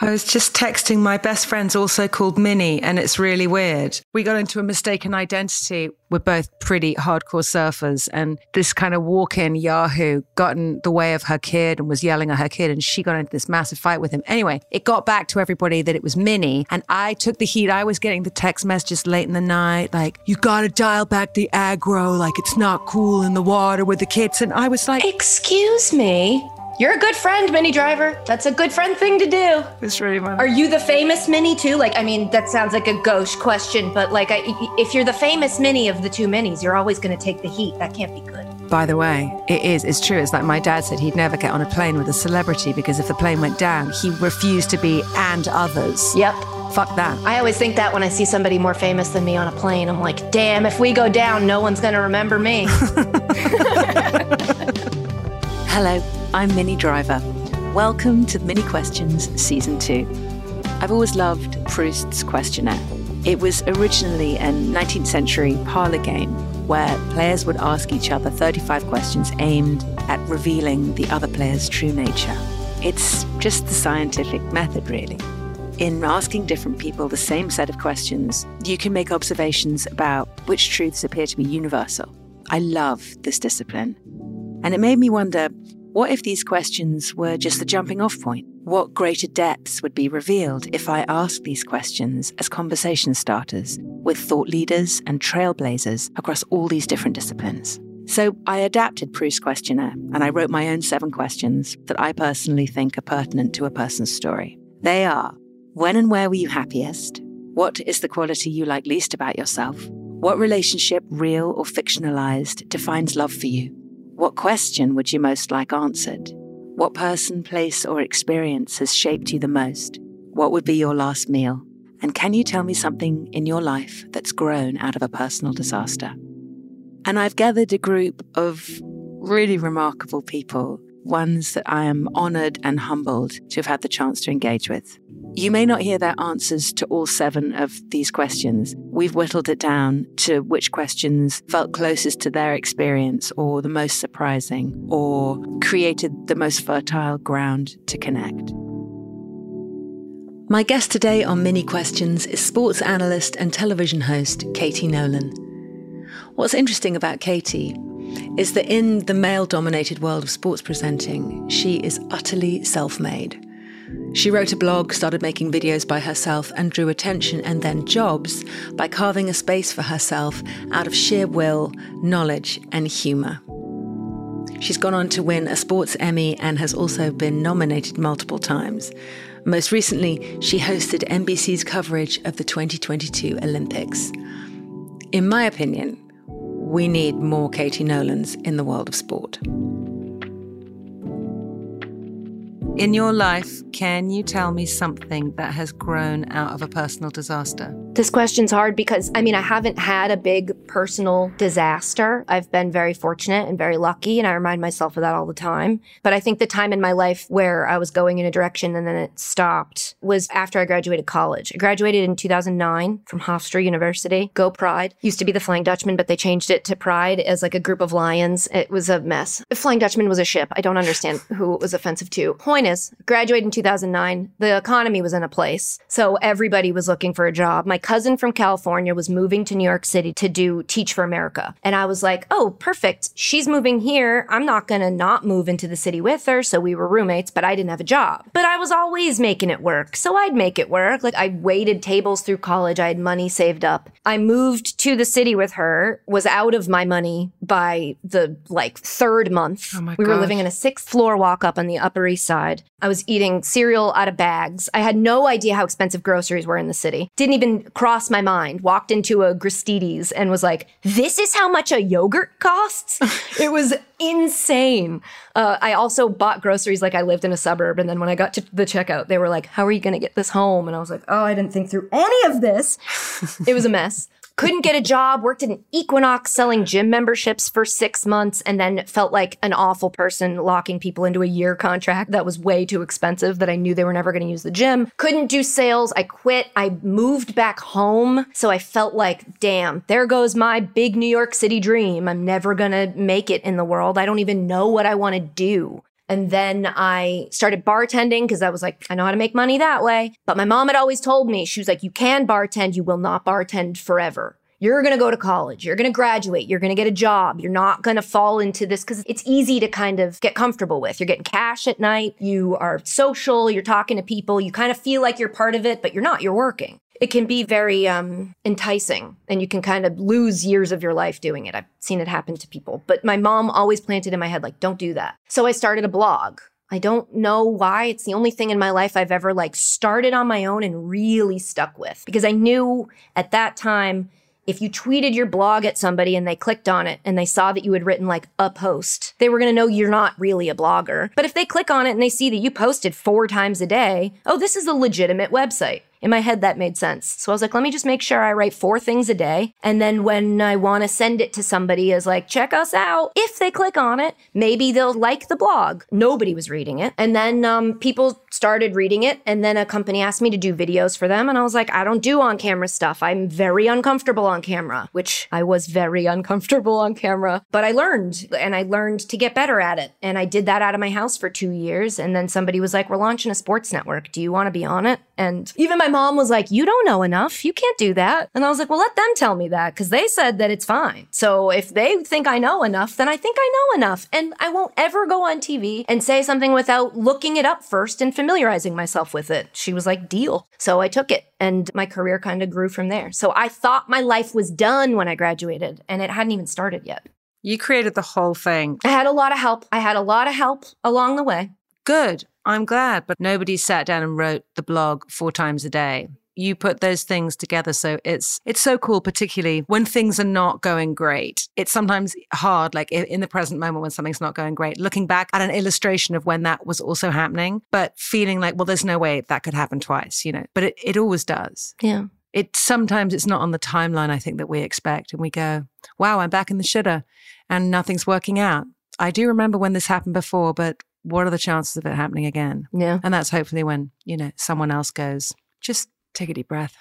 I was just texting my best friend's also called Minnie, and it's really weird. We got into a mistaken identity. We're both pretty hardcore surfers, and this kind of walk in Yahoo got in the way of her kid and was yelling at her kid, and she got into this massive fight with him. Anyway, it got back to everybody that it was Minnie, and I took the heat. I was getting the text messages late in the night, like, you gotta dial back the aggro, like it's not cool in the water with the kids. And I was like, Excuse me. You're a good friend, Minnie Driver. That's a good friend thing to do. It's really funny. Are you the famous Minnie too? Like, I mean, that sounds like a gauche question, but like, I, if you're the famous Minnie of the two Minnies, you're always going to take the heat. That can't be good. By the way, it is. It's true. It's like my dad said he'd never get on a plane with a celebrity because if the plane went down, he refused to be and others. Yep. Fuck that. I always think that when I see somebody more famous than me on a plane, I'm like, damn, if we go down, no one's going to remember me. Hello, I'm Minnie Driver. Welcome to Minnie Questions Season 2. I've always loved Proust's questionnaire. It was originally a 19th century parlor game where players would ask each other 35 questions aimed at revealing the other player's true nature. It's just the scientific method, really. In asking different people the same set of questions, you can make observations about which truths appear to be universal. I love this discipline. And it made me wonder what if these questions were just the jumping off point? What greater depths would be revealed if I asked these questions as conversation starters with thought leaders and trailblazers across all these different disciplines? So I adapted Proust's questionnaire and I wrote my own seven questions that I personally think are pertinent to a person's story. They are When and where were you happiest? What is the quality you like least about yourself? What relationship, real or fictionalized, defines love for you? What question would you most like answered? What person, place, or experience has shaped you the most? What would be your last meal? And can you tell me something in your life that's grown out of a personal disaster? And I've gathered a group of really remarkable people, ones that I am honored and humbled to have had the chance to engage with. You may not hear their answers to all seven of these questions. We've whittled it down to which questions felt closest to their experience or the most surprising or created the most fertile ground to connect. My guest today on Minnie Questions is sports analyst and television host Katie Nolan. What's interesting about Katie is that in the male dominated world of sports presenting, she is utterly self made. She wrote a blog, started making videos by herself, and drew attention and then jobs by carving a space for herself out of sheer will, knowledge, and humour. She's gone on to win a Sports Emmy and has also been nominated multiple times. Most recently, she hosted NBC's coverage of the 2022 Olympics. In my opinion, we need more Katie Nolans in the world of sport. In your life, can you tell me something that has grown out of a personal disaster? This question's hard because I mean, I haven't had a big personal disaster. I've been very fortunate and very lucky, and I remind myself of that all the time. But I think the time in my life where I was going in a direction and then it stopped was after I graduated college. I graduated in 2009 from Hofstra University. Go Pride. Used to be the Flying Dutchman, but they changed it to Pride as like a group of lions. It was a mess. The Flying Dutchman was a ship. I don't understand who it was offensive to. Point is, graduated in 2009. The economy was in a place. So everybody was looking for a job. My cousin from California was moving to New York City to do Teach for America. And I was like, oh, perfect. She's moving here. I'm not going to not move into the city with her. So we were roommates, but I didn't have a job. But I was always making it work. So I'd make it work. Like I waited tables through college. I had money saved up. I moved to the city with her, was out of my money by the like third month. Oh my we were living in a sixth floor walk up on the Upper East Side. I was eating cereal out of bags. I had no idea how expensive groceries were in the city. Didn't even cross my mind. Walked into a Gristedes and was like, this is how much a yogurt costs? it was insane. Uh, I also bought groceries like I lived in a suburb. And then when I got to the checkout, they were like, how are you going to get this home? And I was like, oh, I didn't think through any of this. it was a mess. Couldn't get a job, worked at an Equinox selling gym memberships for six months, and then felt like an awful person locking people into a year contract that was way too expensive that I knew they were never going to use the gym. Couldn't do sales. I quit. I moved back home. So I felt like, damn, there goes my big New York City dream. I'm never going to make it in the world. I don't even know what I want to do. And then I started bartending because I was like, I know how to make money that way. But my mom had always told me, she was like, you can bartend, you will not bartend forever. You're going to go to college. You're going to graduate. You're going to get a job. You're not going to fall into this because it's easy to kind of get comfortable with. You're getting cash at night. You are social. You're talking to people. You kind of feel like you're part of it, but you're not. You're working. It can be very um, enticing and you can kind of lose years of your life doing it. I've seen it happen to people. But my mom always planted in my head, like, don't do that. So I started a blog. I don't know why. It's the only thing in my life I've ever like started on my own and really stuck with because I knew at that time if you tweeted your blog at somebody and they clicked on it and they saw that you had written like a post, they were going to know you're not really a blogger. But if they click on it and they see that you posted four times a day, oh, this is a legitimate website. In my head, that made sense. So I was like, let me just make sure I write four things a day. And then when I want to send it to somebody is like, check us out, if they click on it, maybe they'll like the blog. Nobody was reading it. And then um, people started reading it. And then a company asked me to do videos for them. And I was like, I don't do on camera stuff. I'm very uncomfortable on camera, which I was very uncomfortable on camera. But I learned and I learned to get better at it. And I did that out of my house for two years. And then somebody was like, we're launching a sports network. Do you want to be on it? And even my mom was like, You don't know enough. You can't do that. And I was like, Well, let them tell me that because they said that it's fine. So if they think I know enough, then I think I know enough. And I won't ever go on TV and say something without looking it up first and familiarizing myself with it. She was like, Deal. So I took it and my career kind of grew from there. So I thought my life was done when I graduated and it hadn't even started yet. You created the whole thing. I had a lot of help. I had a lot of help along the way. Good. I'm glad, but nobody sat down and wrote the blog four times a day. You put those things together, so it's it's so cool. Particularly when things are not going great, it's sometimes hard. Like in the present moment when something's not going great, looking back at an illustration of when that was also happening, but feeling like, well, there's no way that could happen twice, you know. But it it always does. Yeah. It sometimes it's not on the timeline I think that we expect, and we go, wow, I'm back in the shitter, and nothing's working out. I do remember when this happened before, but what are the chances of it happening again? Yeah. And that's hopefully when, you know, someone else goes, just take a deep breath,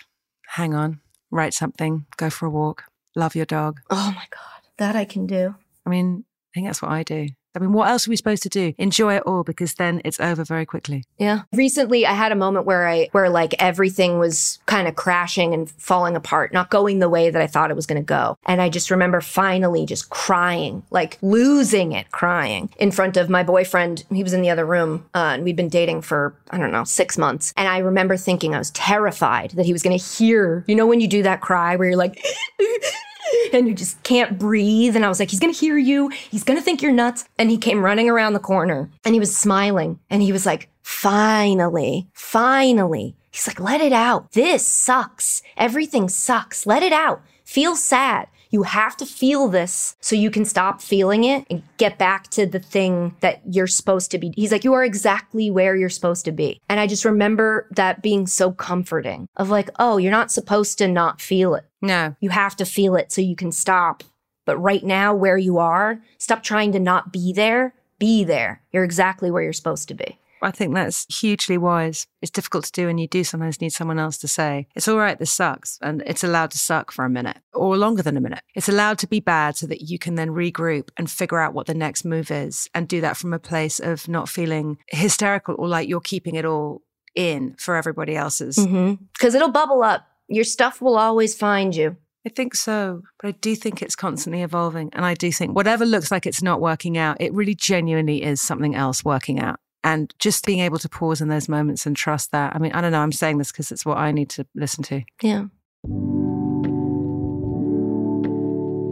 hang on, write something, go for a walk, love your dog. Oh my God. That I can do. I mean, I think that's what I do. I mean, what else are we supposed to do? Enjoy it all because then it's over very quickly. Yeah. Recently I had a moment where I where like everything was kind of crashing and falling apart, not going the way that I thought it was going to go. And I just remember finally just crying, like losing it, crying in front of my boyfriend. He was in the other room uh, and we'd been dating for I don't know, 6 months. And I remember thinking I was terrified that he was going to hear, you know when you do that cry where you're like and you just can't breathe. And I was like, he's gonna hear you. He's gonna think you're nuts. And he came running around the corner and he was smiling and he was like, finally, finally. He's like, let it out. This sucks. Everything sucks. Let it out. Feel sad. You have to feel this so you can stop feeling it and get back to the thing that you're supposed to be. He's like, you are exactly where you're supposed to be. And I just remember that being so comforting of like, oh, you're not supposed to not feel it. No. You have to feel it so you can stop. But right now, where you are, stop trying to not be there. Be there. You're exactly where you're supposed to be. I think that's hugely wise. It's difficult to do, and you do sometimes need someone else to say, It's all right, this sucks. And it's allowed to suck for a minute or longer than a minute. It's allowed to be bad so that you can then regroup and figure out what the next move is and do that from a place of not feeling hysterical or like you're keeping it all in for everybody else's. Because mm-hmm. it'll bubble up. Your stuff will always find you. I think so, but I do think it's constantly evolving. And I do think whatever looks like it's not working out, it really genuinely is something else working out. And just being able to pause in those moments and trust that. I mean, I don't know, I'm saying this because it's what I need to listen to. Yeah.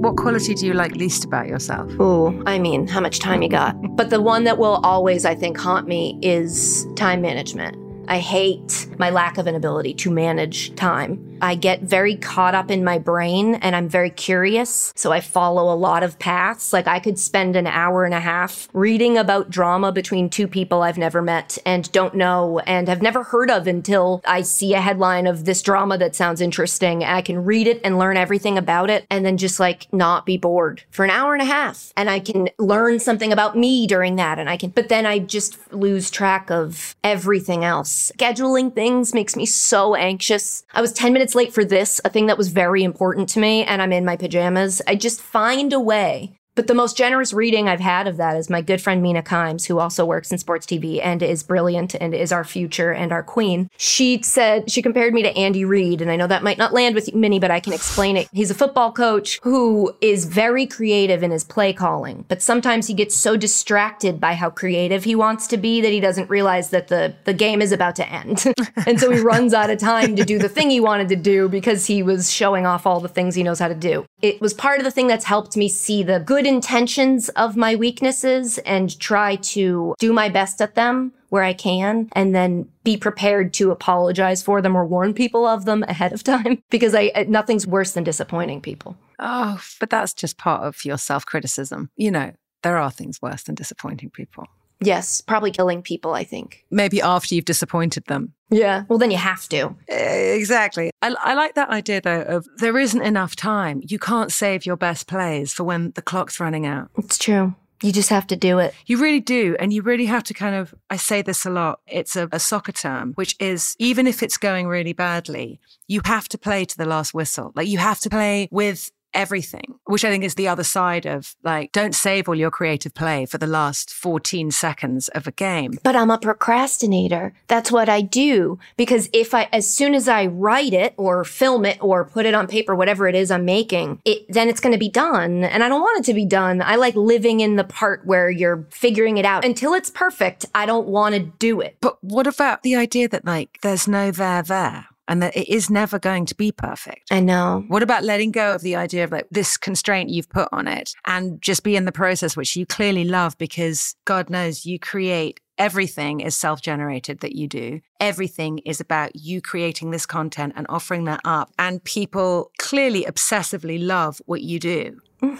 What quality do you like least about yourself? Oh, I mean, how much time you got? but the one that will always, I think, haunt me is time management. I hate my lack of an ability to manage time. I get very caught up in my brain and I'm very curious. So I follow a lot of paths. Like I could spend an hour and a half reading about drama between two people I've never met and don't know and have never heard of until I see a headline of this drama that sounds interesting. I can read it and learn everything about it and then just like not be bored for an hour and a half. And I can learn something about me during that. And I can, but then I just lose track of everything else. Scheduling things makes me so anxious. I was 10 minutes late for this, a thing that was very important to me, and I'm in my pajamas. I just find a way but the most generous reading I've had of that is my good friend Mina Kimes, who also works in sports TV and is brilliant and is our future and our queen. She said, she compared me to Andy Reid. And I know that might not land with Minnie, but I can explain it. He's a football coach who is very creative in his play calling, but sometimes he gets so distracted by how creative he wants to be that he doesn't realize that the, the game is about to end. and so he runs out of time to do the thing he wanted to do because he was showing off all the things he knows how to do. It was part of the thing that's helped me see the good good intentions of my weaknesses and try to do my best at them where I can and then be prepared to apologize for them or warn people of them ahead of time because I nothing's worse than disappointing people. Oh, but that's just part of your self-criticism. You know, there are things worse than disappointing people. Yes, probably killing people, I think. Maybe after you've disappointed them. Yeah. Well, then you have to. Exactly. I, I, like that idea, though, of there isn't enough time. You can't save your best plays for when the clock's running out. It's true. You just have to do it. You really do. And you really have to kind of, I say this a lot, it's a, a soccer term, which is even if it's going really badly, you have to play to the last whistle. Like you have to play with everything, which I think is the other side of like, don't save all your creative play for the last 14 seconds of a game. But I'm a procrastinator. That's what I do. Because if I, as soon as I write it or film it or put it on paper, whatever it is I'm making, it, then it's going to be done. And I don't want it to be done. I like living in the part where you're figuring it out until it's perfect. I don't want to do it. But what about the idea that like there's no there there? And that it is never going to be perfect. I know. What about letting go of the idea of like this constraint you've put on it and just be in the process, which you clearly love because God knows you create everything is self generated that you do. Everything is about you creating this content and offering that up. And people clearly obsessively love what you do. Mm.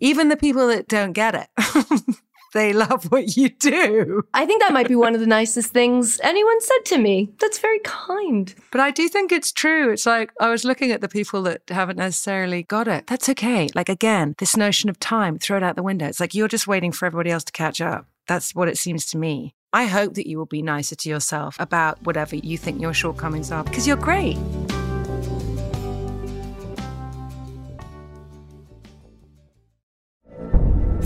Even the people that don't get it. they love what you do. I think that might be one of the nicest things anyone said to me. That's very kind. But I do think it's true. It's like I was looking at the people that haven't necessarily got it. That's okay. Like again, this notion of time, throw it out the window. It's like you're just waiting for everybody else to catch up. That's what it seems to me. I hope that you will be nicer to yourself about whatever you think your shortcomings are because you're great.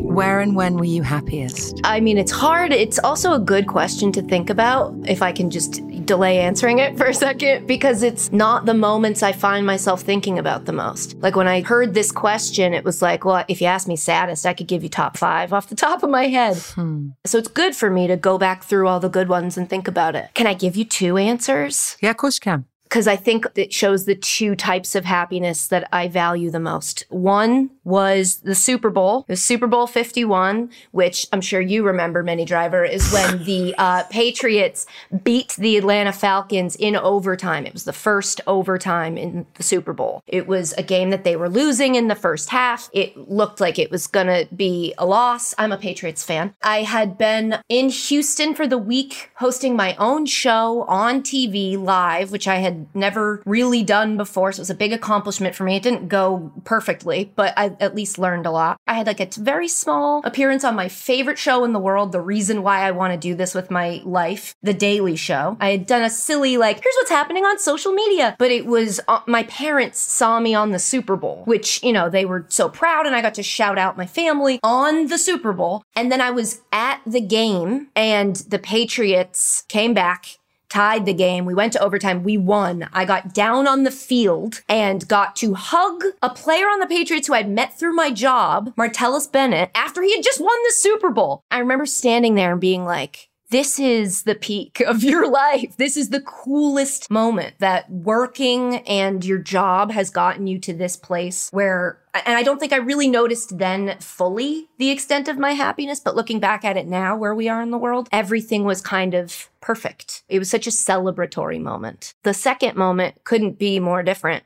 Where and when were you happiest? I mean, it's hard. It's also a good question to think about, if I can just delay answering it for a second, because it's not the moments I find myself thinking about the most. Like when I heard this question, it was like, well, if you ask me saddest, I could give you top five off the top of my head. Hmm. So it's good for me to go back through all the good ones and think about it. Can I give you two answers? Yeah, of course you can because I think it shows the two types of happiness that I value the most. One was the Super Bowl, the Super Bowl 51, which I'm sure you remember, Minnie Driver, is when the uh, Patriots beat the Atlanta Falcons in overtime. It was the first overtime in the Super Bowl. It was a game that they were losing in the first half. It looked like it was going to be a loss. I'm a Patriots fan. I had been in Houston for the week hosting my own show on TV live, which I had never really done before. So it was a big accomplishment for me. It didn't go perfectly, but I at least learned a lot. I had like a very small appearance on my favorite show in the world, the reason why I want to do this with my life, The Daily Show. I had done a silly, like, here's what's happening on social media, but it was uh, my parents saw me on the Super Bowl, which, you know, they were so proud, and I got to shout out my family on the Super Bowl. And then I was at the game, and the Patriots came back tied the game. We went to overtime. We won. I got down on the field and got to hug a player on the Patriots who I'd met through my job, Martellus Bennett, after he had just won the Super Bowl. I remember standing there and being like, this is the peak of your life. This is the coolest moment that working and your job has gotten you to this place where, and I don't think I really noticed then fully the extent of my happiness, but looking back at it now where we are in the world, everything was kind of perfect. It was such a celebratory moment. The second moment couldn't be more different,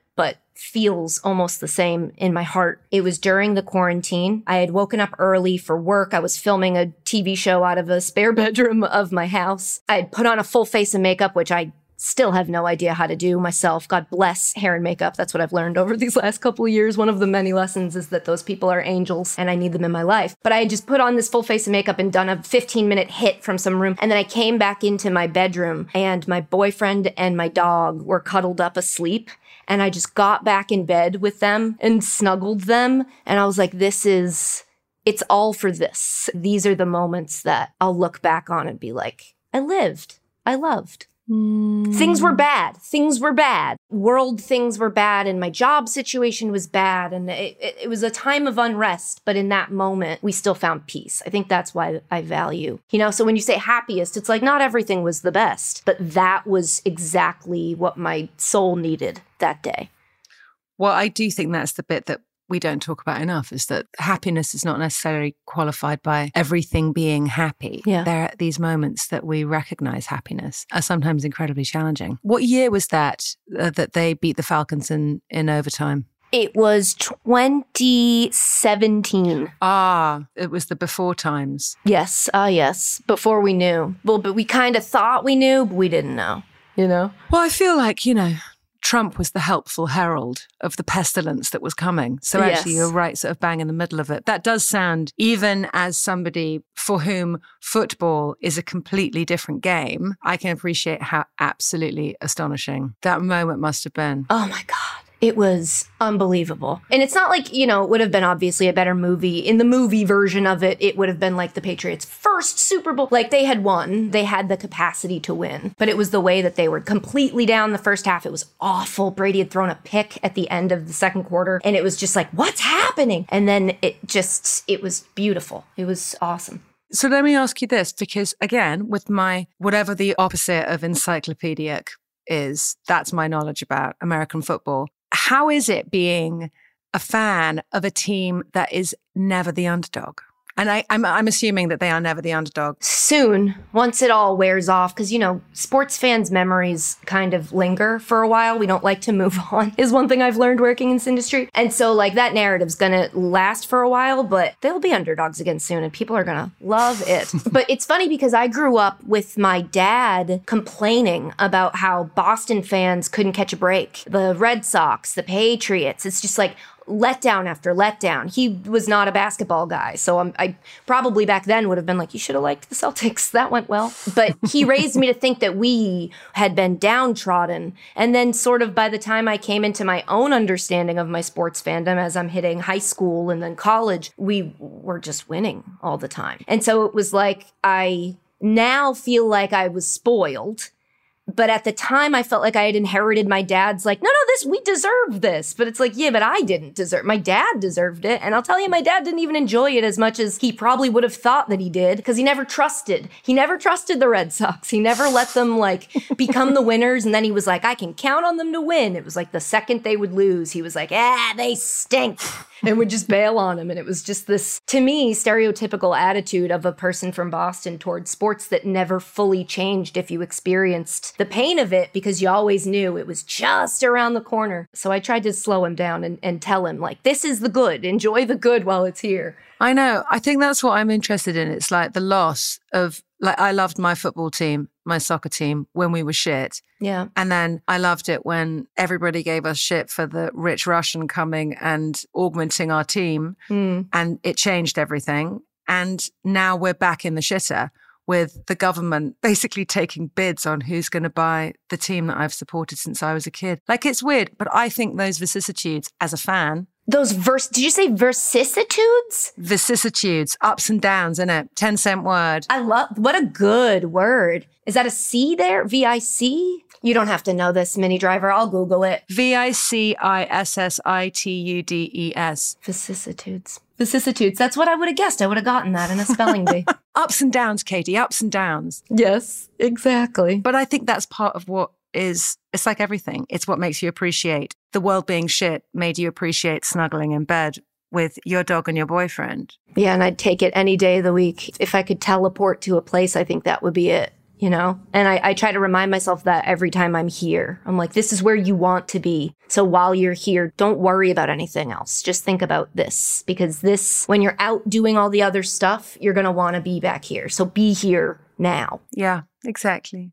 feels almost the same in my heart. It was during the quarantine. I had woken up early for work. I was filming a TV show out of a spare bedroom of my house. I had put on a full face of makeup, which I still have no idea how to do myself. God bless hair and makeup. That's what I've learned over these last couple of years. One of the many lessons is that those people are angels and I need them in my life. But I had just put on this full face of makeup and done a 15 minute hit from some room. And then I came back into my bedroom and my boyfriend and my dog were cuddled up asleep. And I just got back in bed with them and snuggled them. And I was like, this is, it's all for this. These are the moments that I'll look back on and be like, I lived. I loved. Things were hmm. bad. Things were bad. World things were bad, and my job situation was bad, and it, it, it, was a time of unrest. But in that moment, we still found peace. I think that's why I value, you know. So when you say happiest, it's like not everything was the best, but that was exactly what my soul needed that day. Well, I do think that's the bit that we don't talk about enough is that happiness is not necessarily qualified by everything being happy. Yeah. There are these moments that we recognize happiness are sometimes incredibly challenging. What year was that uh, that they beat the Falcons in, in overtime? It was 2017. Ah, it was the before times. Yes, ah, uh, yes. Before we knew. Well, but we kind of thought we knew, but we didn't know, you know? Well, I feel like, you know, Trump was the helpful herald of the pestilence that was coming. So actually, yes. you're right, sort of bang in the middle of it. That does sound, even as somebody for whom football is a completely different game, I can appreciate how absolutely astonishing that moment must have been. Oh my God. It was unbelievable. And it's not like, you know, it would have been obviously a better movie. In the movie version of it, it would have been like the Patriots' first Super Bowl. Like they had won, they had the capacity to win. But it was the way that they were completely down the first half. It was awful. Brady had thrown a pick at the end of the second quarter, and it was just like, what's happening? And then it just, it was beautiful. It was awesome. So let me ask you this, because again, with my whatever the opposite of encyclopedic is, that's my knowledge about American football how is it being a fan of a team that is never the underdog? And I, I'm, I'm assuming that they are never the underdog. Soon, once it all wears off, because, you know, sports fans' memories kind of linger for a while. We don't like to move on, is one thing I've learned working in this industry. And so, like, that narrative's going to last for a while, but they'll be underdogs again soon, and people are going to love it. but it's funny because I grew up with my dad complaining about how Boston fans couldn't catch a break. The Red Sox, the Patriots, it's just like letdown after letdown. He was not a basketball guy. So I'm, I probably back then would have been like, you should have liked the Celtics. That went well. But he raised me to think that we had been downtrodden. And then, sort of, by the time I came into my own understanding of my sports fandom as I'm hitting high school and then college, we were just winning all the time. And so it was like, I now feel like I was spoiled but at the time I felt like I had inherited my dad's like, no, no, this, we deserve this. But it's like, yeah, but I didn't deserve, my dad deserved it. And I'll tell you, my dad didn't even enjoy it as much as he probably would have thought that he did because he never trusted. He never trusted the Red Sox. He never let them like become the winners. And then he was like, I can count on them to win. It was like the second they would lose, he was like, ah, they stink and would just bail on him. And it was just this, to me, stereotypical attitude of a person from Boston towards sports that never fully changed if you experienced the pain of it because you always knew it was just around the corner. So I tried to slow him down and, and tell him, like, this is the good. Enjoy the good while it's here. I know. I think that's what I'm interested in. It's like the loss of, like, I loved my football team, my soccer team when we were shit. Yeah. And then I loved it when everybody gave us shit for the rich Russian coming and augmenting our team. Mm. And it changed everything. And now we're back in the shitter with the government basically taking bids on who's going to buy the team that I've supported since I was a kid. Like it's weird, but I think those vicissitudes as a fan. Those verse, did you say vicissitudes? Vicissitudes, ups and downs, in it? 10 cent word. I love, what a good word. Is that a C there? V I C? You don't have to know this, Minnie Driver. I'll Google it. V I C I S S I T U D E S. Vicissitudes. Vicissitudes. That's what I would have guessed. I would have gotten that in a spelling bee. ups and downs, Katie, ups and downs. Yes, exactly. But I think that's part of what is, it's like everything. It's what makes you appreciate the world being shit, made you appreciate snuggling in bed with your dog and your boyfriend. Yeah, and I'd take it any day of the week. If I could teleport to a place, I think that would be it you know? And I, I, try to remind myself that every time I'm here. I'm like, this is where you want to be. So while you're here, don't worry about anything else. Just think about this because this, when you're out doing all the other stuff, you're going to want to be back here. So be here now. Yeah, exactly.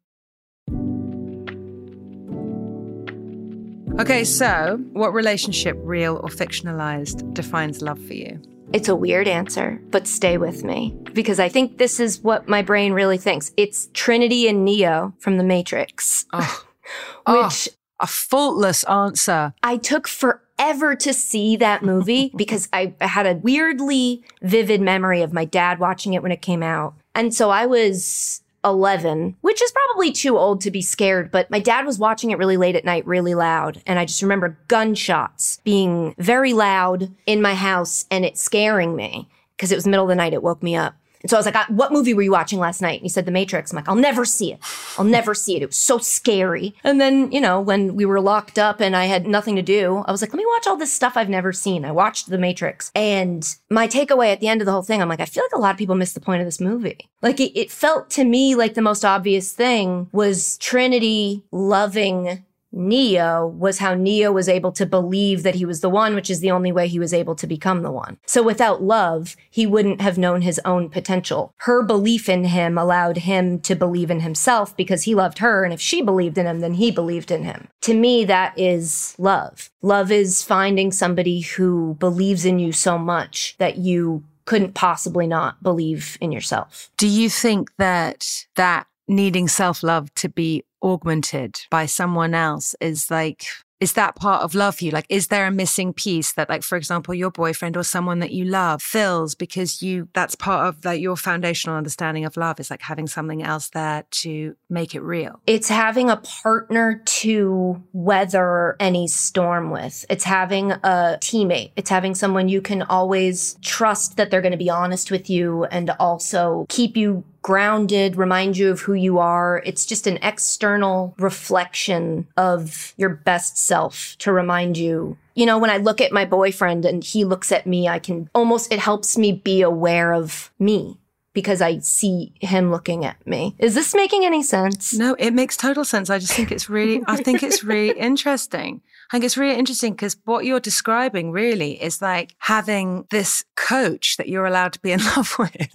Okay, so what relationship, real or fictionalized, defines love for you? It's a weird answer, but stay with me because I think this is what my brain really thinks. It's Trinity and Neo from The Matrix. Oh. Which a faultless answer. I took forever to see that movie because I had a weirdly vivid memory of my dad watching it when it came out. And so I was 11, which is probably too old to be scared, but my dad was watching it really late at night, really loud. And I just remember gunshots being very loud in my house and it scaring me because it was middle of the night. It woke me up. And so I was like, uh, what movie were you watching last night? And he said, The Matrix. I'm like, I'll never see it. I'll never see it. It was so scary. And then, you know, when we were locked up and I had nothing to do, I was like, let me watch all this stuff I've never seen. I watched The Matrix. And my takeaway at the end of the whole thing, I'm like, I feel like a lot of people miss the point of this movie. Like it, it felt to me like the most obvious thing was Trinity loving Neo was how Neo was able to believe that he was the one, which is the only way he was able to become the one. So without love, he wouldn't have known his own potential. Her belief in him allowed him to believe in himself because he loved her. And if she believed in him, then he believed in him. To me, that is love. Love is finding somebody who believes in you so much that you couldn't possibly not believe in yourself. Do you think that that needing self love to be augmented by someone else is like is that part of love for you? Like is there a missing piece that like for example your boyfriend or someone that you love fills because you that's part of like your foundational understanding of love is like having something else there to make it real? It's having a partner to weather any storm with. It's having a teammate. It's having someone you can always trust that they're going to be honest with you and also keep you grounded, remind you of who you are. It's just an external reflection of your best self to remind you. You know, when I look at my boyfriend and he looks at me, I can almost, it helps me be aware of me because I see him looking at me. Is this making any sense? No, it makes total sense. I just think it's really, I think it's really interesting. I think it's really interesting because what you're describing really is like having this coach that you're allowed to be in love with.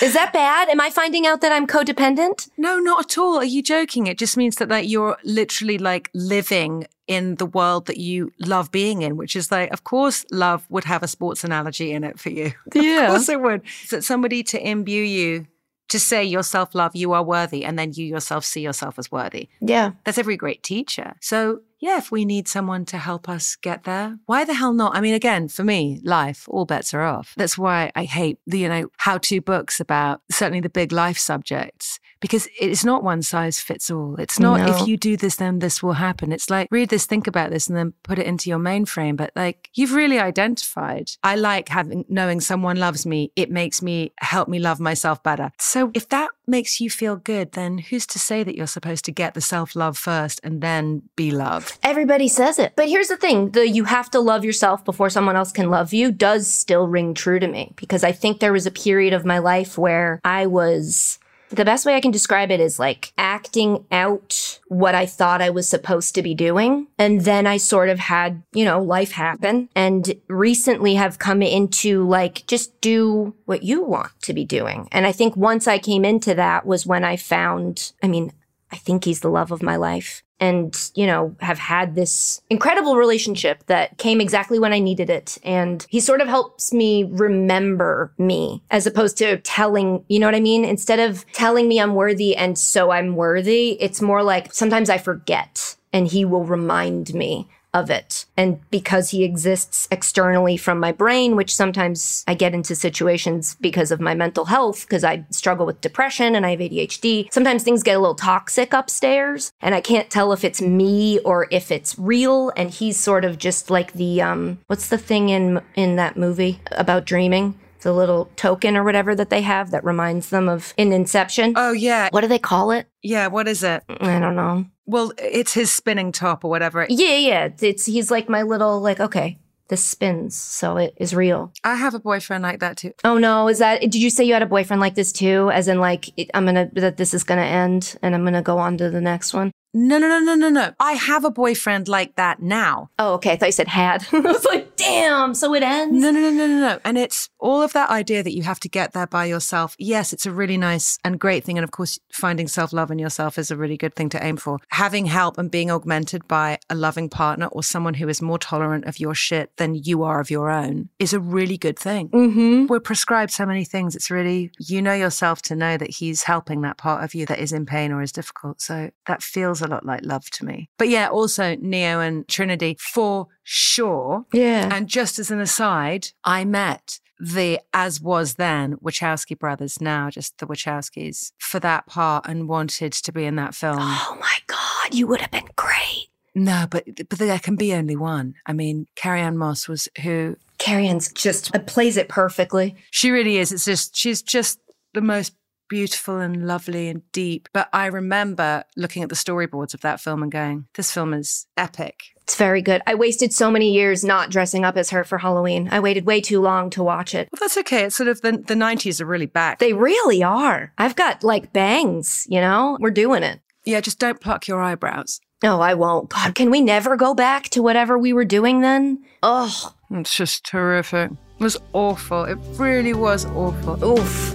is that bad? Am I finding out that I'm codependent? No, not at all. Are you joking? It just means that like you're literally like living in the world that you love being in, which is like, of course, love would have a sports analogy in it for you. Yeah. of course it would. Is that somebody to imbue you to say your self love, you are worthy, and then you yourself see yourself as worthy. Yeah. That's every great teacher. So yeah, if we need someone to help us get there, why the hell not? I mean, again, for me, life, all bets are off. That's why I hate the, you know, how to books about certainly the big life subjects because it's not one size fits all. It's not No. if you do this, then this will happen. It's like read this, think about this, and then put it into your mainframe. But like you've really identified, I like having knowing someone loves me. It makes me help me love myself better. So if that makes you feel good, then who's to say that you're supposed to get the self love first and then be loved? Everybody says it. But here's the thing the you have to love yourself before someone else can love you does still ring true to me because I think there was a period of my life where I was. The best way I can describe it is like acting out what I thought I was supposed to be doing. And then I sort of had, you know, life happen and recently have come into like, just do what you want to be doing. And I think once I came into that was when I found, I mean, I think he's the love of my life. And, you know, have had this incredible relationship that came exactly when I needed it. And he sort of helps me remember me as opposed to telling, you know what I mean? Instead of telling me I'm worthy and so I'm worthy, it's more like sometimes I forget and he will remind me of it. And because he exists externally from my brain, which sometimes I get into situations because of my mental health, because I struggle with depression and I have ADHD, sometimes things get a little toxic upstairs and I can't tell if it's me or if it's real. And he's sort of just like the, um, what's the thing in, in that movie about dreaming? The little token or whatever that they have that reminds them of in Inception. Oh, yeah. What do they call it? Yeah, what is it? I don't know. Well, it's his spinning top or whatever. Yeah, yeah. It's he's like my little like okay, this spins, so it is real. I have a boyfriend like that too. Oh no, is that? Did you say you had a boyfriend like this too? As in like it, I'm gonna that this is gonna end and I'm gonna go on to the next one. No, no, no, no, no, no. I have a boyfriend like that now. Oh, okay. I thought you said had. I was like, damn, so it ends? No, no, no, no, no, no. And it's all of that idea that you have to get there by yourself. Yes, it's a really nice and great thing. And of course, finding self love in yourself is a really good thing to aim for. Having help and being augmented by a loving partner or someone who is more tolerant of your shit than you are of your own is a really good thing. Mm-hmm. We're prescribed so many things. It's really, you know yourself to know that he's helping that part of you that is in pain or is difficult. So that feels a lot like love to me. But yeah, also Neo and Trinity for sure. Yeah. And just as an aside, I met the as was then Wachowski brothers, now just the Wachowskis, for that part and wanted to be in that film. Oh my God, you would have been great. No, but but there can be only one. I mean, Carrie Ann Moss was who Carrie Ann's just plays it perfectly. she really is. It's just she's just the most beautiful and lovely and deep. But I remember looking at the storyboards of that film and going, "This film is epic." It's very good. I wasted so many years not dressing up as her for Halloween. I waited way too long to watch it. Well, that's okay. It's sort of the the nineties are really back. They really are. I've got like bangs, you know? We're doing it. yeah, just don't pluck your eyebrows. No, I won't. God, can we never go back to whatever we were doing then? Oh, It's just terrific. It was awful. It really was awful. oof.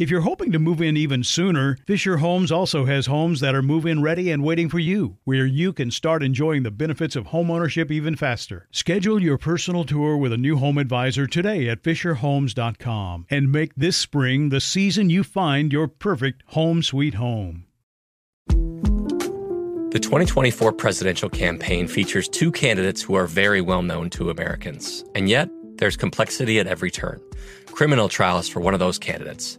If you're hoping to move in even sooner, Fisher Homes also has homes that are move in ready and waiting for you, where you can start enjoying the benefits of homeownership even faster. Schedule your personal tour with a new home advisor today at FisherHomes.com and make this spring the season you find your perfect home sweet home. The 2024 presidential campaign features two candidates who are very well known to Americans. And yet, there's complexity at every turn. Criminal trials for one of those candidates,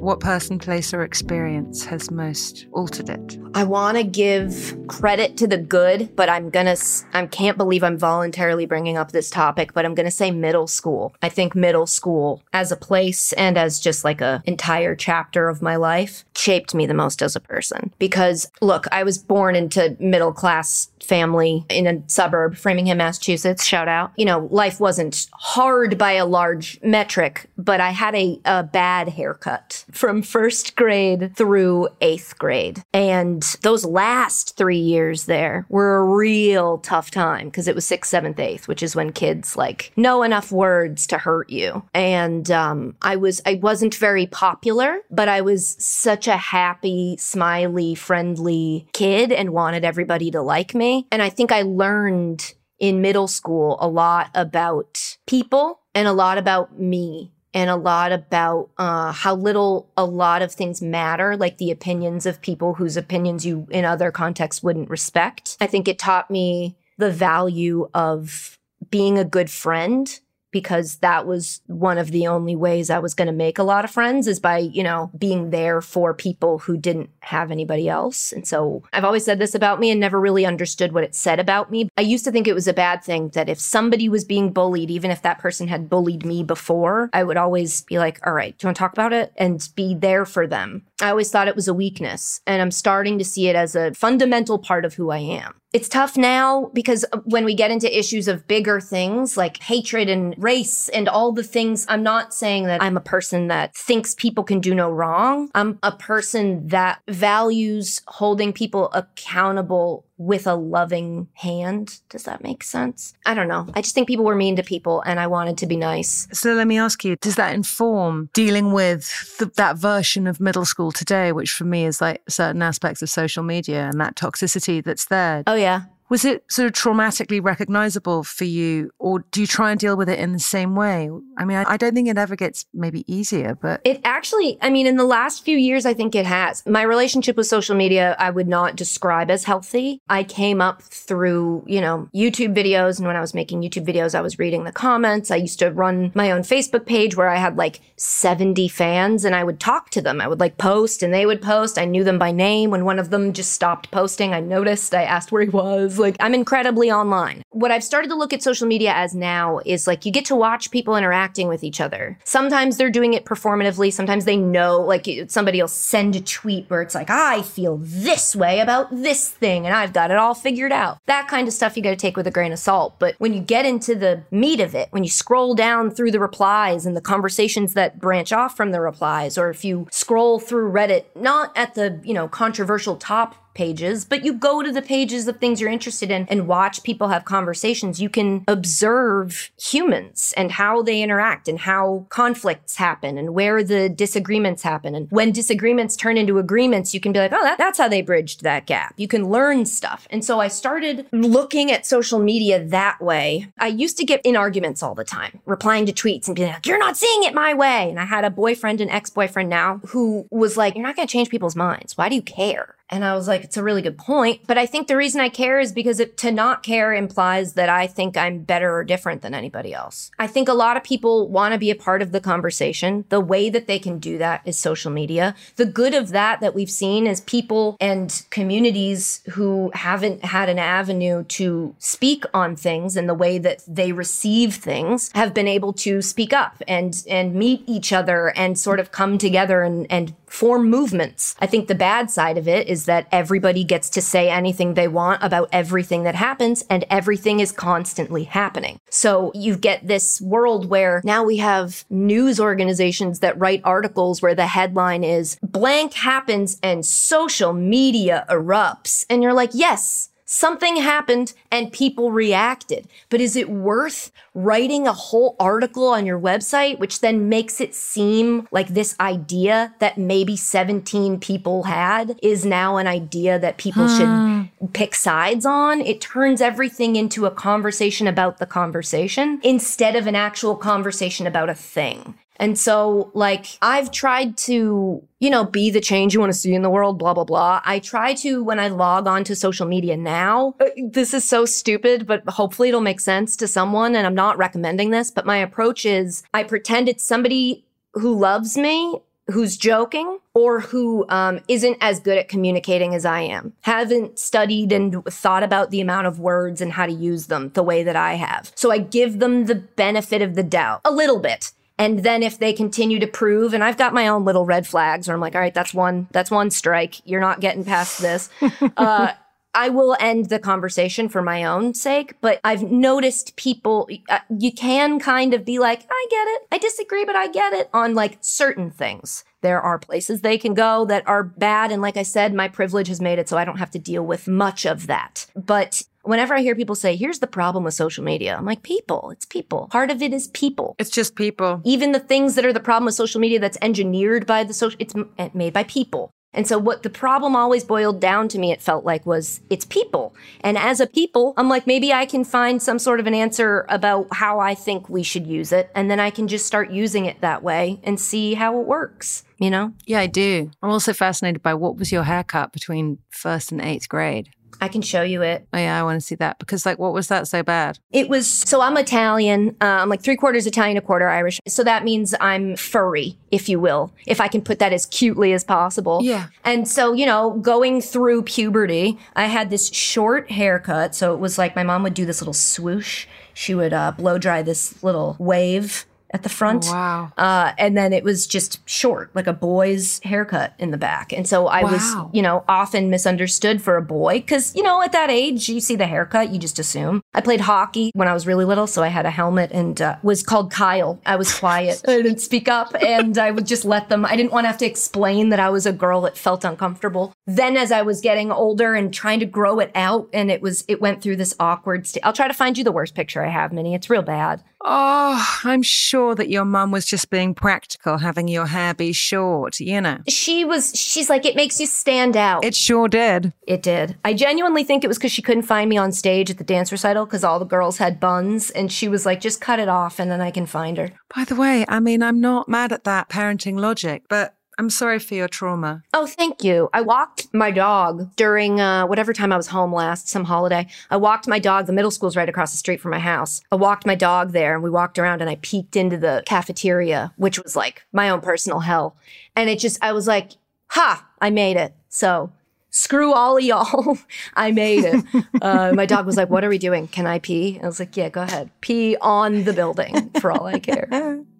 what person, place, or experience has most altered it? I want to give credit to the good, but I'm to I can't believe I'm voluntarily bringing up this topic, but I'm to say middle school. I think middle school as a place and as just like a entire chapter of my life shaped me the most as a person because look, I was born into middle class family in a suburb, Framingham, Massachusetts, shout out. You know, life wasn't hard by a large metric, but I had a, a bad haircut from first grade through eighth grade. And those last three years there were a real tough time because it was sixth, seventh, eighth, which is when kids like know enough words to hurt you. And um, I was, I wasn't very popular, but I was such a happy, smiley, friendly kid and wanted everybody to like me. And I think I learned in middle school a lot about people and a lot about me and a lot about uh, how little a lot of things matter, like the opinions of people whose opinions you in other contexts wouldn't respect. I think it taught me the value of being a good friend because that was one of the only ways I was going to make a lot of friends is by, you know, being there for people who didn't have anybody else. And so I've always said this about me and never really understood what it said about me. I used to think it was a bad thing that if somebody was being bullied, even if that person had bullied me before, I would always be like, all right, do you want to talk about it? And be there for them. I always thought it was a weakness. And I'm starting to see it as a fundamental part of who I am. It's tough now because when we get into issues of bigger things like hatred and race and all the things, I'm not saying that I'm a person that thinks people can do no wrong. I'm a person that values holding people accountable with a loving hand. Does that make sense? I don't know. I just think people were mean to people and I wanted to be nice. So let me ask you, does that inform dealing with th- that version of middle school today, which for me is like certain aspects of social media and that toxicity that's there? Oh, yeah. Was it sort of traumatically recognizable for you, or do you try and deal with it in the same way? I mean, I, I, don't think it ever gets maybe easier, but. It actually, I mean, in the last few years, I think it has. My relationship with social media, I would not describe as healthy. I came up through, you know, YouTube videos. And when I was making YouTube videos, I was reading the comments. I used to run my own Facebook page where I had like 70 fans and I would talk to them. I would like post and they would post. I knew them by name. When one of them just stopped posting, I noticed, I asked where he was like, I'm incredibly online. What I've started to look at social media as now is like you get to watch people interacting with each other. Sometimes they're doing it performatively. Sometimes they know, like somebody will send a tweet where it's like, I feel this way about this thing and I've got it all figured out. That kind of stuff you got to take with a grain of salt. But when you get into the meat of it, when you scroll down through the replies and the conversations that branch off from the replies, or if you scroll through Reddit, not at the, you know, controversial top pages, but you go to the pages of things you're interested in and watch people have conversations. You can observe humans and how they interact and how conflicts happen and where the disagreements happen. And when disagreements turn into agreements, you can be like, oh, that, that's how they bridged that gap. You can learn stuff. And so I started looking at social media that way. I used to get in arguments all the time, replying to tweets and being like, you're not seeing it my way. And I had a boyfriend and ex boyfriend now who was like, you're not going to change people's minds. Why do you care? And I was like, it's a really good point. But I think the reason I care is because it, to not care implies that I think I'm better or different than anybody else. I think a lot of people want to be a part of the conversation. The way that they can do that is social media. The good of that that we've seen is people and communities who haven't had an avenue to speak on things and the way that they receive things have been able to speak up and, and meet each other and sort of come together and, and form movements. I think the bad side of it is that everybody gets to say anything they want about everything that happens and everything is constantly happening. So you get this world where now we have news organizations that write articles where the headline is blank happens and social media erupts. And you're like, yes, Something happened and people reacted. But is it worth writing a whole article on your website, which then makes it seem like this idea that maybe 17 people had is now an idea that people hmm. should pick sides on? It turns everything into a conversation about the conversation instead of an actual conversation about a thing. And so, like, I've tried to, you know, be the change you want to see in the world, blah, blah, blah. I try to, when I log on to social media now, uh, this is so stupid, but hopefully it'll make sense to someone. And I'm not recommending this, but my approach is I pretend it's somebody who loves me who's joking or who um, not as good at communicating as I am, haven't studied and thought about the amount of words and how to use them the way that I have. So I give them the benefit of the doubt a little bit. And then if they continue to prove, and I've got my own little red flags where I'm like, all right, that's one, that's one strike. You're not getting past this. uh, I will end the conversation for my own sake, but I've noticed people, uh, you can kind of be like, I get it. I disagree, but I get it on like certain things. There are places they can go that are bad. And like I said, my privilege has made it so I don't have to deal with much of that. But whenever I hear people say, here's the problem with social media, I'm like, people, it's people. Part of it is people. It's just people. Even the things that are the problem with social media that's engineered by the social, it's eh, made by people. And so what the problem always boiled down to me, it felt like was it's people. And as a people, I'm like, maybe I can find some sort of an answer about how I think we should use it. And then I can just start using it that way and see how it works you know? Yeah, I do. I'm also fascinated by what was your haircut between first and eighth grade? I can show you it. Oh, yeah, I want to see that because, like, what was that so bad? It was so I'm Italian. Uh, I'm like three quarters Italian, a quarter Irish. So that means I'm furry, if you will, if I can put that as cutely as possible. Yeah. And so, you know, going through puberty, I had this short haircut. So it was like my mom would do this little swoosh. She would uh, blow dry this little wave at the front. Oh, wow. Uh, and then it was just short, like a boy's haircut in the back. And so I Wow. was, you know, often misunderstood for a boy because, you know, at that age, you see the haircut, you just assume. I played hockey when I was really little, so I had a helmet and uh, was called Kyle. I was quiet. I didn't speak up and I would just let them. I didn't want to have to explain that I was a girl that felt uncomfortable. Then as I was getting older and trying to grow it out, and it was, it went through this awkward state. I'll try to find you the worst picture I have, Minnie. It's real bad. Oh, I'm sure that your mum was just being practical, having your hair be short, you know. She was, she's like, it makes you stand out. It sure did. It did. I genuinely think it was because she couldn't find me on stage at the dance recital because all the girls had buns. And she was like, just cut it off and then I can find her. By the way, I mean, I'm not mad at that parenting logic, but I'm sorry for your trauma. Oh, thank you. I walked my dog during uh, whatever time I was home last, some holiday. I walked my dog. The middle school's right across the street from my house. I walked my dog there and we walked around and I peeked into the cafeteria, which was like my own personal hell. And it just, I was like, ha, I made it. So screw all of y'all. I made it. Uh, my dog was like, what are we doing? Can I pee? I was like, yeah, go ahead. Pee on the building for all I care.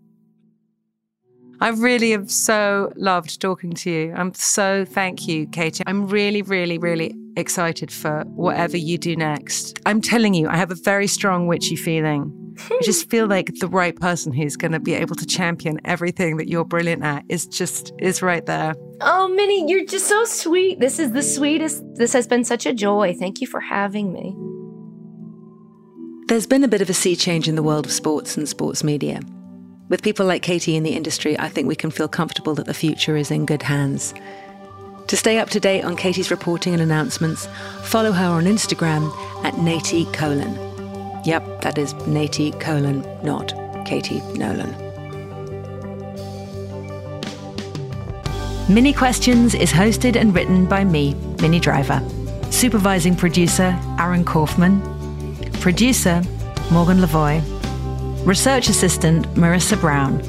I really have so loved talking to you. I'm so thank you, Katie. I'm really, really, really excited for whatever you do next. I'm telling you, I have a very strong witchy feeling. I just feel like the right person who's going to be able to champion everything that you're brilliant at is just is right there. Oh, Minnie, you're just so sweet. This is the sweetest. This has been such a joy. Thank you for having me. There's been a bit of a sea change in the world of sports and sports media. With people like Katie in the industry, I think we can feel comfortable that the future is in good hands. To stay up to date on Katie's reporting and announcements, follow her on Instagram at Nati Colon. Yep, that is Nati Colon, not Katie Nolan. Minnie Questions is hosted and written by me, Minnie Driver. Supervising producer, Aaron Kaufman. Producer, Morgan Lavoy. Research assistant, Marissa Brown.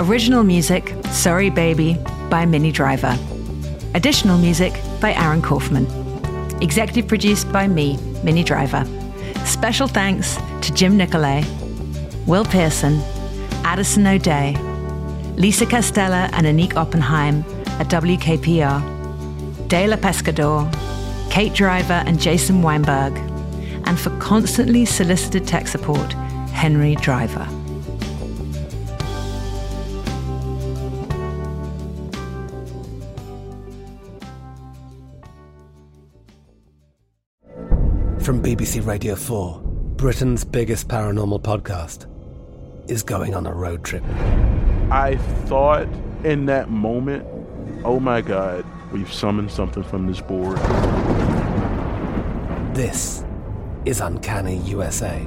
Original music, Sorry Baby, by Minnie Driver. Additional music by Aaron Kaufman. Executive produced by me, Minnie Driver. Special thanks to Jim Nicolay, Will Pearson, Addison O'Day, Lisa Castella and Anik Oppenheim at WKPR, Dela Pescador, Kate Driver and Jason Weinberg, and for constantly solicited tech support, Henry Driver. From BBC Radio 4, Britain's biggest paranormal podcast is going on a road trip. I thought in that moment, oh my God, we've summoned something from this board. This is Uncanny USA.